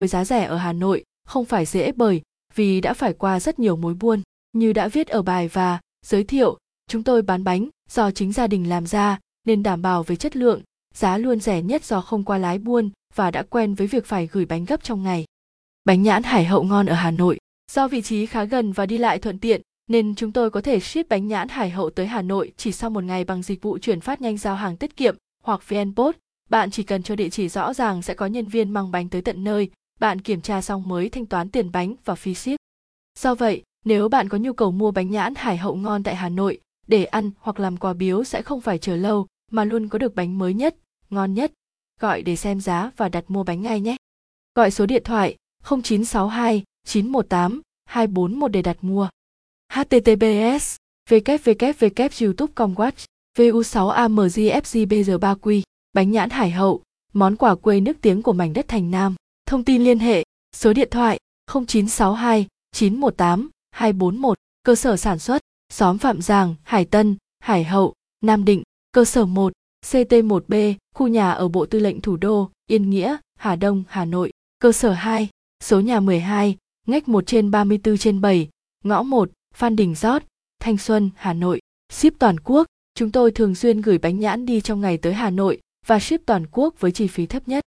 với giá rẻ ở Hà Nội không phải dễ bởi vì đã phải qua rất nhiều mối buôn. Như đã viết ở bài và giới thiệu, chúng tôi bán bánh do chính gia đình làm ra nên đảm bảo về chất lượng, giá luôn rẻ nhất do không qua lái buôn và đã quen với việc phải gửi bánh gấp trong ngày. Bánh nhãn Hải Hậu ngon ở Hà Nội. Do vị trí khá gần và đi lại thuận tiện, nên chúng tôi có thể ship bánh nhãn Hải Hậu tới Hà Nội chỉ sau một ngày bằng dịch vụ chuyển phát nhanh giao hàng tiết kiệm hoặc VnPost. Bạn chỉ cần cho địa chỉ rõ ràng sẽ có nhân viên mang bánh tới tận nơi, bạn kiểm tra xong mới thanh toán tiền bánh và phí ship. Do vậy, nếu bạn có nhu cầu mua bánh nhãn Hải Hậu ngon tại Hà Nội để ăn hoặc làm quà biếu sẽ không phải chờ lâu mà luôn có được bánh mới nhất, ngon nhất. Gọi để xem giá và đặt mua bánh ngay nhé. Gọi số điện thoại 0962 918 241 để đặt mua. https www youtube com watch vu 6 amgfgbr 3 q bánh nhãn hải hậu món quà quê nước tiếng của mảnh đất thành nam thông tin liên hệ số điện thoại 0962 918 241 cơ sở sản xuất xóm Phạm Giàng, Hải Tân, Hải Hậu, Nam Định, cơ sở 1, CT1B, khu nhà ở Bộ Tư lệnh Thủ đô, Yên Nghĩa, Hà Đông, Hà Nội, cơ sở 2, số nhà 12, ngách 1 trên 34 trên 7, ngõ 1, Phan Đình Giót, Thanh Xuân, Hà Nội. Ship toàn quốc, chúng tôi thường xuyên gửi bánh nhãn đi trong ngày tới Hà Nội và ship toàn quốc với chi phí thấp nhất.